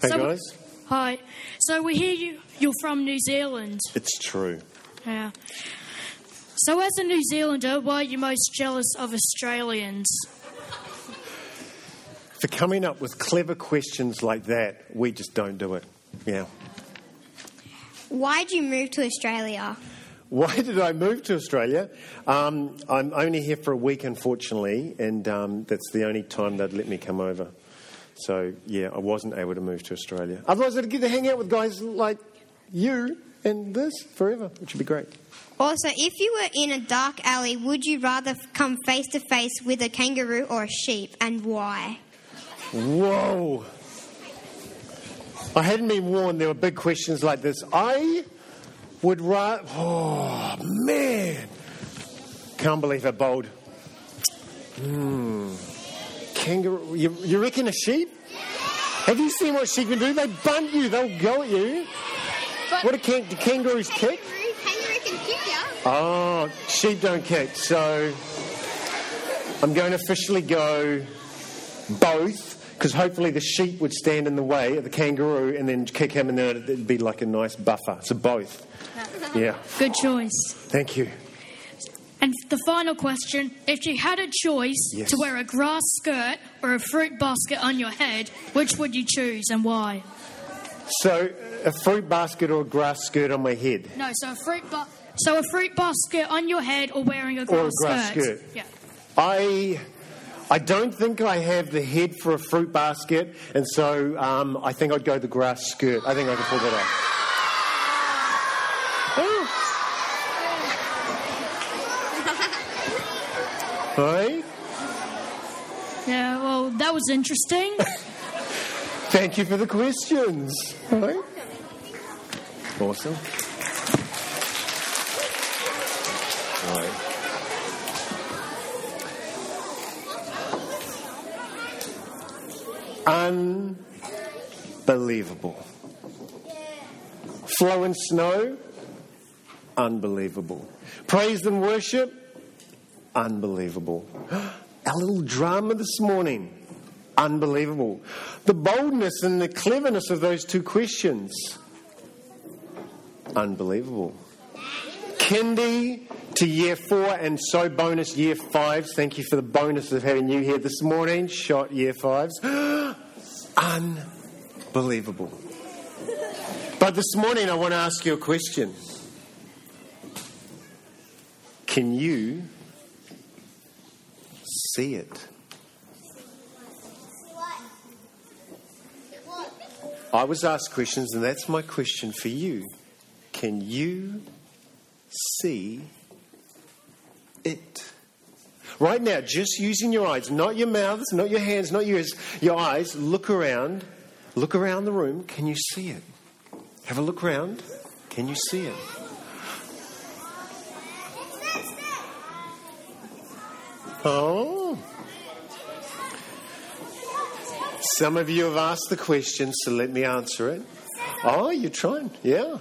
Hey So- guys, Hi. So we hear you. You're from New Zealand. it's true. Yeah. So as a New Zealander, why are you most jealous of Australians? For coming up with clever questions like that, we just don't do it. Yeah. Why'd you move to Australia? Why did I move to Australia? Um, I'm only here for a week, unfortunately, and um, that's the only time they'd let me come over. So, yeah, I wasn't able to move to Australia. Otherwise, I'd get to hang out with guys like you and this forever, which would be great. Also, if you were in a dark alley, would you rather come face to face with a kangaroo or a sheep, and why? Whoa! I hadn't been warned there were big questions like this. I would rather. Oh, man! Can't believe how bold. Hmm. Kangaroo. You, you reckon a sheep? Have you seen what sheep can do? They bunt you, they'll go at you. What do, can, do kangaroos kick? Kangaroo can kick you. Oh, sheep don't kick. So I'm going to officially go both because hopefully the sheep would stand in the way of the kangaroo and then kick him and then it'd be like a nice buffer. So both. Yeah. Good choice. Thank you. And the final question if you had a choice Yes. to wear a grass skirt or a fruit basket on your head, which would you choose and why? So a fruit basket or a grass skirt on my head. No, so a fruit ba- so a fruit basket on your head or wearing a grass, Or a grass skirt. Yeah. I. I don't think I have the head for a fruit basket, and so um, I think I'd go the grass skirt. I think I can pull that off. Right? Yeah, well, that was interesting. Thank you for the questions. Right? Awesome. Right. Unbelievable. Flow and snow, unbelievable. Praise and worship, unbelievable. Our little drama this morning, unbelievable. The boldness and the cleverness of those two questions, unbelievable. Kindy to year four and so bonus year fives. Thank you for the bonus of having you here this morning. Shot year fives. Unbelievable. But this morning I want to ask you a question. Can you see it? I was asked questions, and that's my question for you. Can you see it? Right now, just using your eyes, not your mouths, not your hands, not your ears, your eyes, look around. Look around the room. Can you see it? Have a look around. Can you see it? Oh. Some of you have asked the question, so let me answer it. Oh, you're trying. Yeah.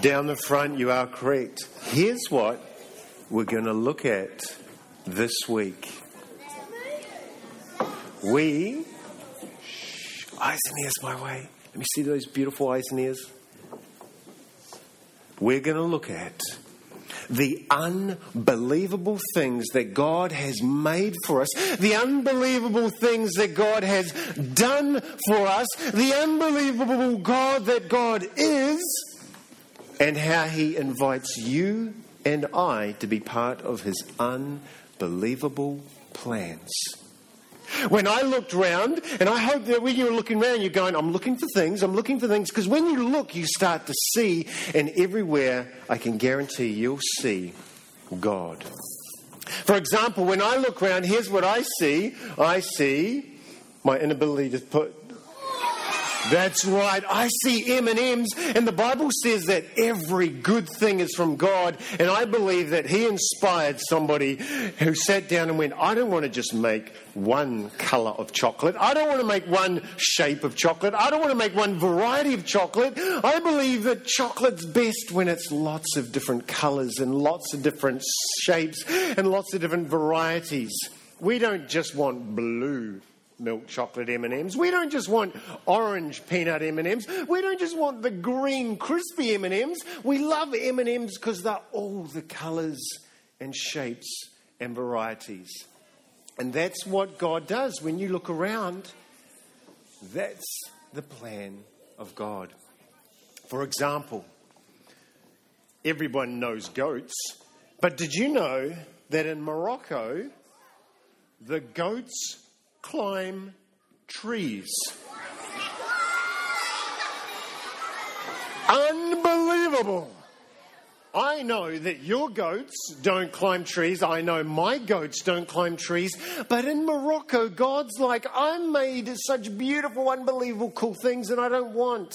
Down the front, you are correct. Here's what we're going to look at this week. We. Shh, eyes and ears my way. Let me see those beautiful eyes and ears. We're going to look at the unbelievable things that God has made for us, the unbelievable things that God has done for us, the unbelievable God that God is, and how He invites you and I to be part of His unbelievable plans. When I looked round, and I hope that when you're looking around, you're going, I'm looking for things, I'm looking for things, because when you look, you start to see, and everywhere, I can guarantee you'll see God. For example, when I look around, here's what I see I see my inability to put. That's right. I see M&Ms and the Bible says that every good thing is from God and I believe that he inspired somebody who sat down and went, I don't want to just make one color of chocolate. I don't want to make one shape of chocolate. I don't want to make one variety of chocolate. I believe that chocolate's best when it's lots of different colors and lots of different shapes and lots of different varieties. We don't just want blue milk chocolate M&Ms. We don't just want orange peanut M&Ms. We don't just want the green crispy M&Ms. We love M&Ms because they're all the colors and shapes and varieties. And that's what God does when you look around. That's the plan of God. For example, everyone knows goats, but did you know that in Morocco, the goats climb trees. Unbelievable. I know that your goats don't climb trees. I know my goats don't climb trees. But in Morocco, God's like, I made such beautiful, unbelievable, cool things, and I don't want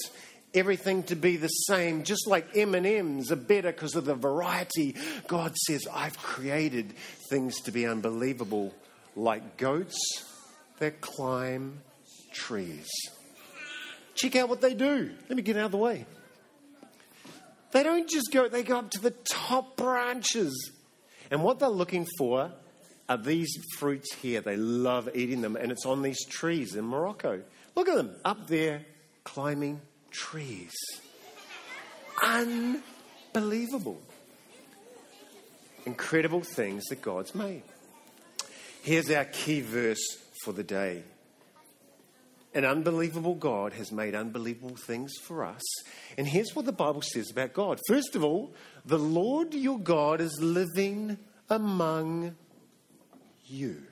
everything to be the same. Just like M&Ms are better because of the variety. God says, I've created things to be unbelievable, like goats that climb trees. Check out what they do. Let me get out of the way. They don't just go, they go up to the top branches. And what they're looking for are these fruits here. They love eating them, and it's on these trees in Morocco. Look at them up there climbing trees. Unbelievable. Incredible things that God's made. Here's our key verse for the day. An unbelievable God has made unbelievable things for us. And here's what the Bible says about God. First of all, the Lord your God is living among you.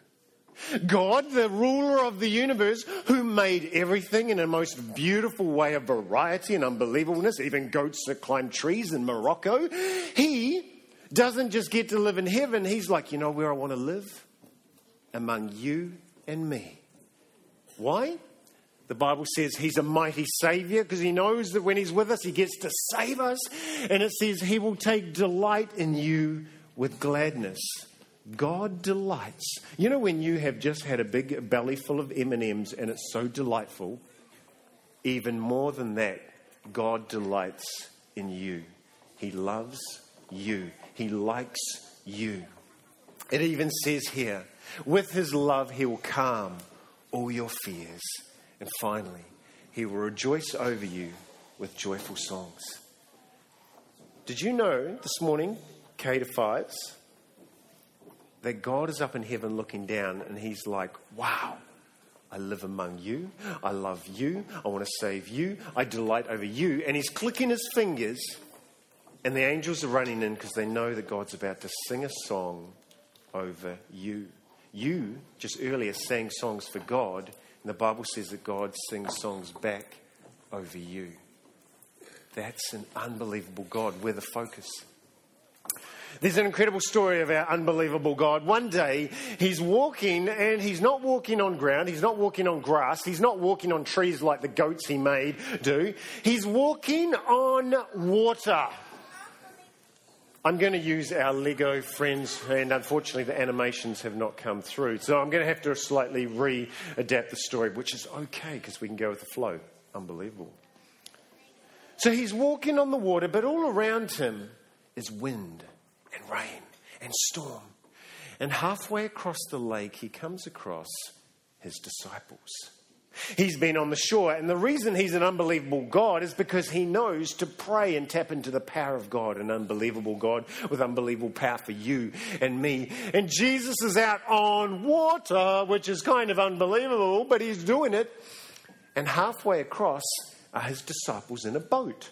God, the ruler of the universe, who made everything in a most beautiful way of variety and unbelievableness, even goats that climb trees in Morocco, he doesn't just get to live in heaven. He's like, you know where I want to live? Among you and me. Why? The Bible says he's a mighty Savior because he knows that when he's with us, he gets to save us. And it says he will take delight in you with gladness. God delights. You know when you have just had a big belly full of M&Ms and it's so delightful, even more than that, God delights in you. He loves you. He likes you. It even says here, with his love, he will calm all your fears. And finally, he will rejoice over you with joyful songs. Did you know this morning, K to fives, that God is up in heaven looking down and he's like, wow, I live among you. I love you. I want to save you. I delight over you. And he's clicking his fingers, and the angels are running in because they know that God's about to sing a song over you. You just earlier sang songs for God, and the Bible says that God sings songs back over you. That's an unbelievable God. We're the focus. There's an incredible story of our unbelievable God. One day, he's walking and he's not walking on ground, he's not walking on grass, he's not walking on trees like the goats he made do. He's walking on water. I'm going to use our Lego friends, and unfortunately, the animations have not come through. So I'm going to have to slightly re adapt the story, which is okay because we can go with the flow. Unbelievable. So he's walking on the water, but all around him is wind and rain and storm. And halfway across the lake, he comes across his disciples. He's been on the shore, and the reason he's an unbelievable God is because he knows to pray and tap into the power of God, an unbelievable God with unbelievable power for you and me. And Jesus is out on water, which is kind of unbelievable, but he's doing it. And halfway across are his disciples in a boat.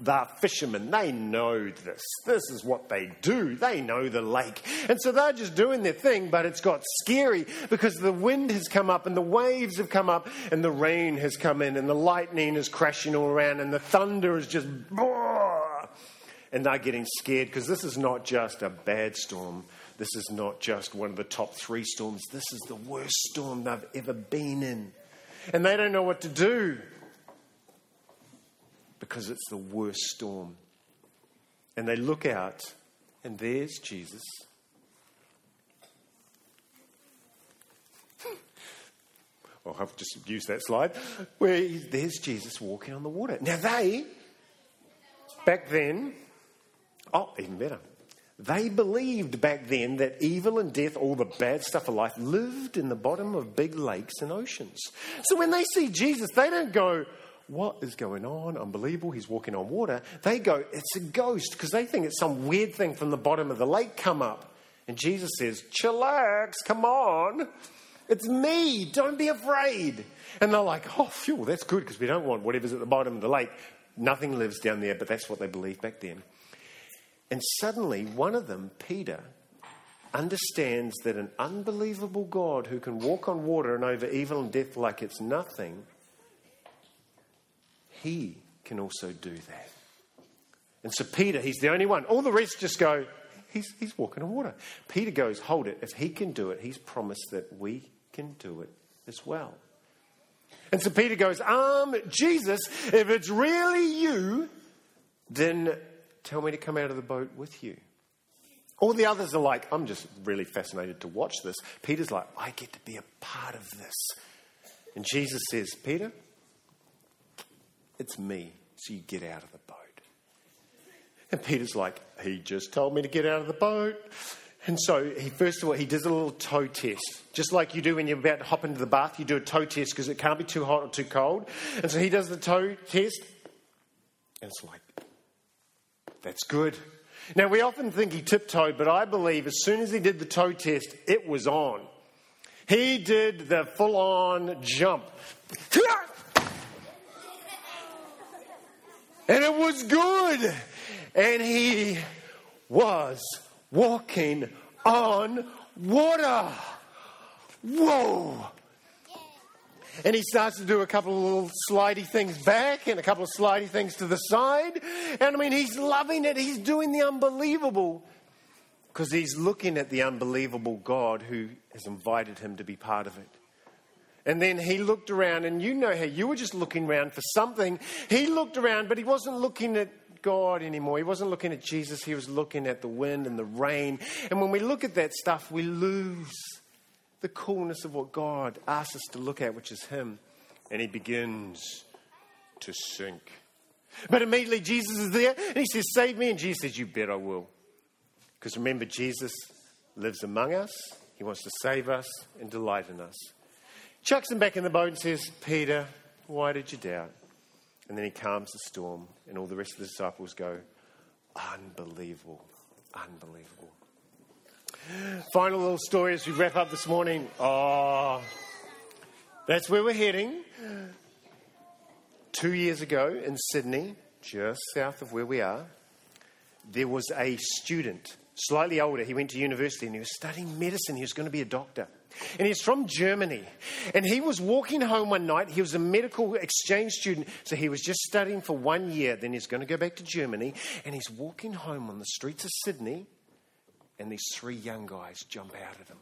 They're fishermen. They know this. This is what they do. They know the lake. And so they're just doing their thing, but it's got scary because the wind has come up and the waves have come up and the rain has come in and the lightning is crashing all around and the thunder is just. And they're getting scared because this is not just a bad storm. This is not just one of the top three storms. This is the worst storm they've ever been in. And they don't know what to do. Because it's the worst storm. And they look out, and there's Jesus. Well, I've just used that slide. Where he- there's Jesus walking on the water. Now, they, back then, oh, even better. They believed back then that evil and death, all the bad stuff of life, lived in the bottom of big lakes and oceans. So when they see Jesus, they don't go, What is going on? Unbelievable. He's walking on water. They go, It's a ghost because they think it's some weird thing from the bottom of the lake come up. And Jesus says, Chillax, come on. It's me. Don't be afraid. And they're like, Oh, phew, that's good because we don't want whatever's at the bottom of the lake. Nothing lives down there, but that's what they believed back then. And suddenly, one of them, Peter, understands that an unbelievable God who can walk on water and over evil and death like it's nothing, he can also do that. And so, Peter, he's the only one. All the rest just go, he's, he's walking on water. Peter goes, Hold it. If he can do it, he's promised that we can do it as well. And so Peter goes, Um, Jesus, if it's really you, then tell me to come out of the boat with you. All the others are like, I'm just really fascinated to watch this. Peter's like, I get to be a part of this. And Jesus says, Peter, it's me, so you get out of the boat. And Peter's like, he just told me to get out of the boat. And so he first of all he does a little toe test, just like you do when you're about to hop into the bath. You do a toe test because it can't be too hot or too cold. And so he does the toe test, and it's like, that's good. Now we often think he tiptoed, but I believe as soon as he did the toe test, it was on. He did the full-on jump. And it was good. And he was walking on water. Whoa. And he starts to do a couple of little slidey things back and a couple of slidey things to the side. And I mean, he's loving it. He's doing the unbelievable because he's looking at the unbelievable God who has invited him to be part of it. And then he looked around, and you know how you were just looking around for something. He looked around, but he wasn't looking at God anymore. He wasn't looking at Jesus. He was looking at the wind and the rain. And when we look at that stuff, we lose the coolness of what God asks us to look at, which is Him. And he begins to sink. But immediately Jesus is there, and he says, Save me. And Jesus says, You bet I will. Because remember, Jesus lives among us. He wants to save us and delight in us chucks him back in the boat and says, Peter, why did you doubt? And then he calms the storm, and all the rest of the disciples go, Unbelievable, unbelievable. Final little story as we wrap up this morning. Oh, that's where we're heading. Two years ago in Sydney, just south of where we are, there was a student, slightly older. He went to university and he was studying medicine. He was going to be a doctor. And he's from Germany. And he was walking home one night. He was a medical exchange student. So he was just studying for one year. Then he's going to go back to Germany. And he's walking home on the streets of Sydney. And these three young guys jump out at him.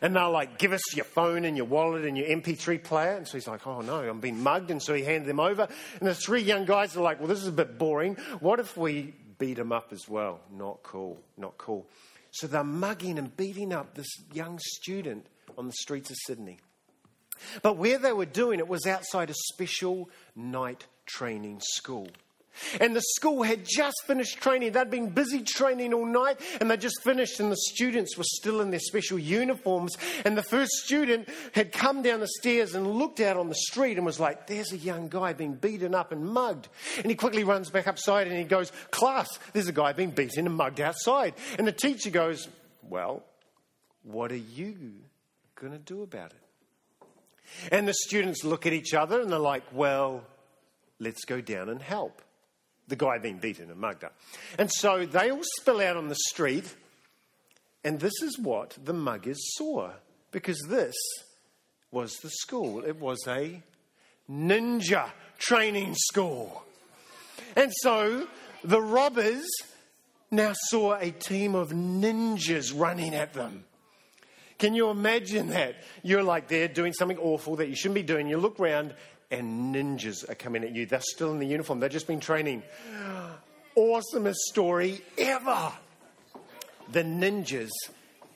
And they're like, give us your phone and your wallet and your MP3 player. And so he's like, oh no, I'm being mugged. And so he handed them over. And the three young guys are like, well, this is a bit boring. What if we beat him up as well? Not cool, not cool. So they're mugging and beating up this young student on the streets of Sydney. But where they were doing it was outside a special night training school. And the school had just finished training. They'd been busy training all night and they just finished, and the students were still in their special uniforms. And the first student had come down the stairs and looked out on the street and was like, There's a young guy being beaten up and mugged. And he quickly runs back upside and he goes, Class, there's a guy being beaten and mugged outside. And the teacher goes, Well, what are you going to do about it? And the students look at each other and they're like, Well, let's go down and help the guy being beaten and mugged up. And so they all spill out on the street, and this is what the muggers saw, because this was the school. It was a ninja training school. And so the robbers now saw a team of ninjas running at them. Can you imagine that? You're like there doing something awful that you shouldn't be doing. You look around, and ninjas are coming at you. They're still in the uniform, they've just been training. Awesomest story ever. The ninjas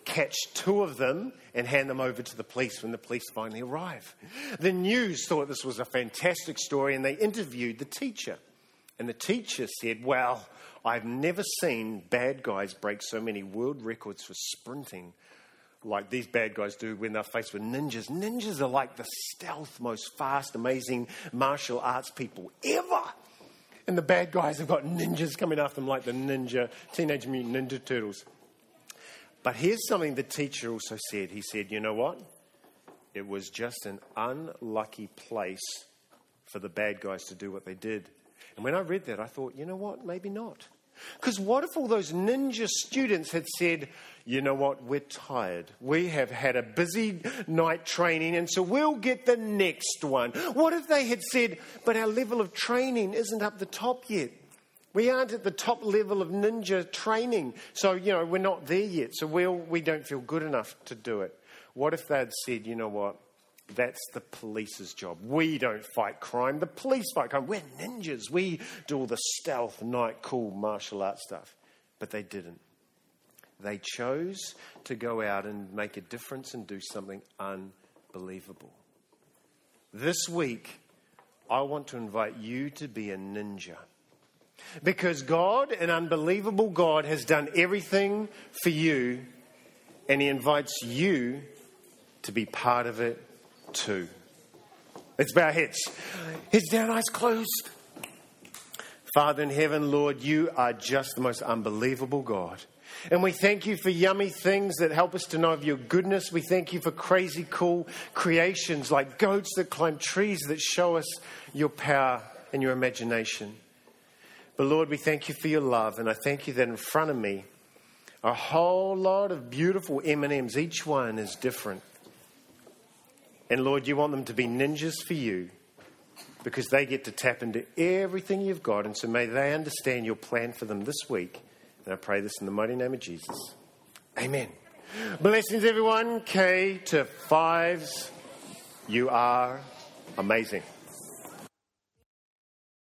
catch two of them and hand them over to the police when the police finally arrive. The news thought this was a fantastic story and they interviewed the teacher. And the teacher said, Well, I've never seen bad guys break so many world records for sprinting like these bad guys do when they're faced with ninjas. Ninjas are like the stealth, most fast, amazing martial arts people ever. And the bad guys have got ninjas coming after them like the ninja, Teenage Mutant Ninja Turtles. But here's something the teacher also said. He said, You know what? It was just an unlucky place for the bad guys to do what they did. And when I read that, I thought, you know what? Maybe not. Because what if all those ninja students had said, you know what, we're tired. We have had a busy night training, and so we'll get the next one. What if they had said, but our level of training isn't up the top yet? We aren't at the top level of ninja training, so, you know, we're not there yet, so we'll, we don't feel good enough to do it. What if they'd said, you know what, that's the police's job. We don't fight crime. The police fight crime. We're ninjas. We do all the stealth, night, cool martial arts stuff. But they didn't. They chose to go out and make a difference and do something unbelievable. This week, I want to invite you to be a ninja. Because God, an unbelievable God, has done everything for you, and He invites you to be part of it two. Let's bow our heads. Heads down, eyes closed. Father in heaven, Lord, you are just the most unbelievable God. And we thank you for yummy things that help us to know of your goodness. We thank you for crazy cool creations like goats that climb trees that show us your power and your imagination. But Lord, we thank you for your love. And I thank you that in front of me, a whole lot of beautiful M&Ms. Each one is different. And Lord, you want them to be ninjas for you because they get to tap into everything you've got. And so may they understand your plan for them this week. And I pray this in the mighty name of Jesus. Amen. Blessings, everyone. K to fives. You are amazing.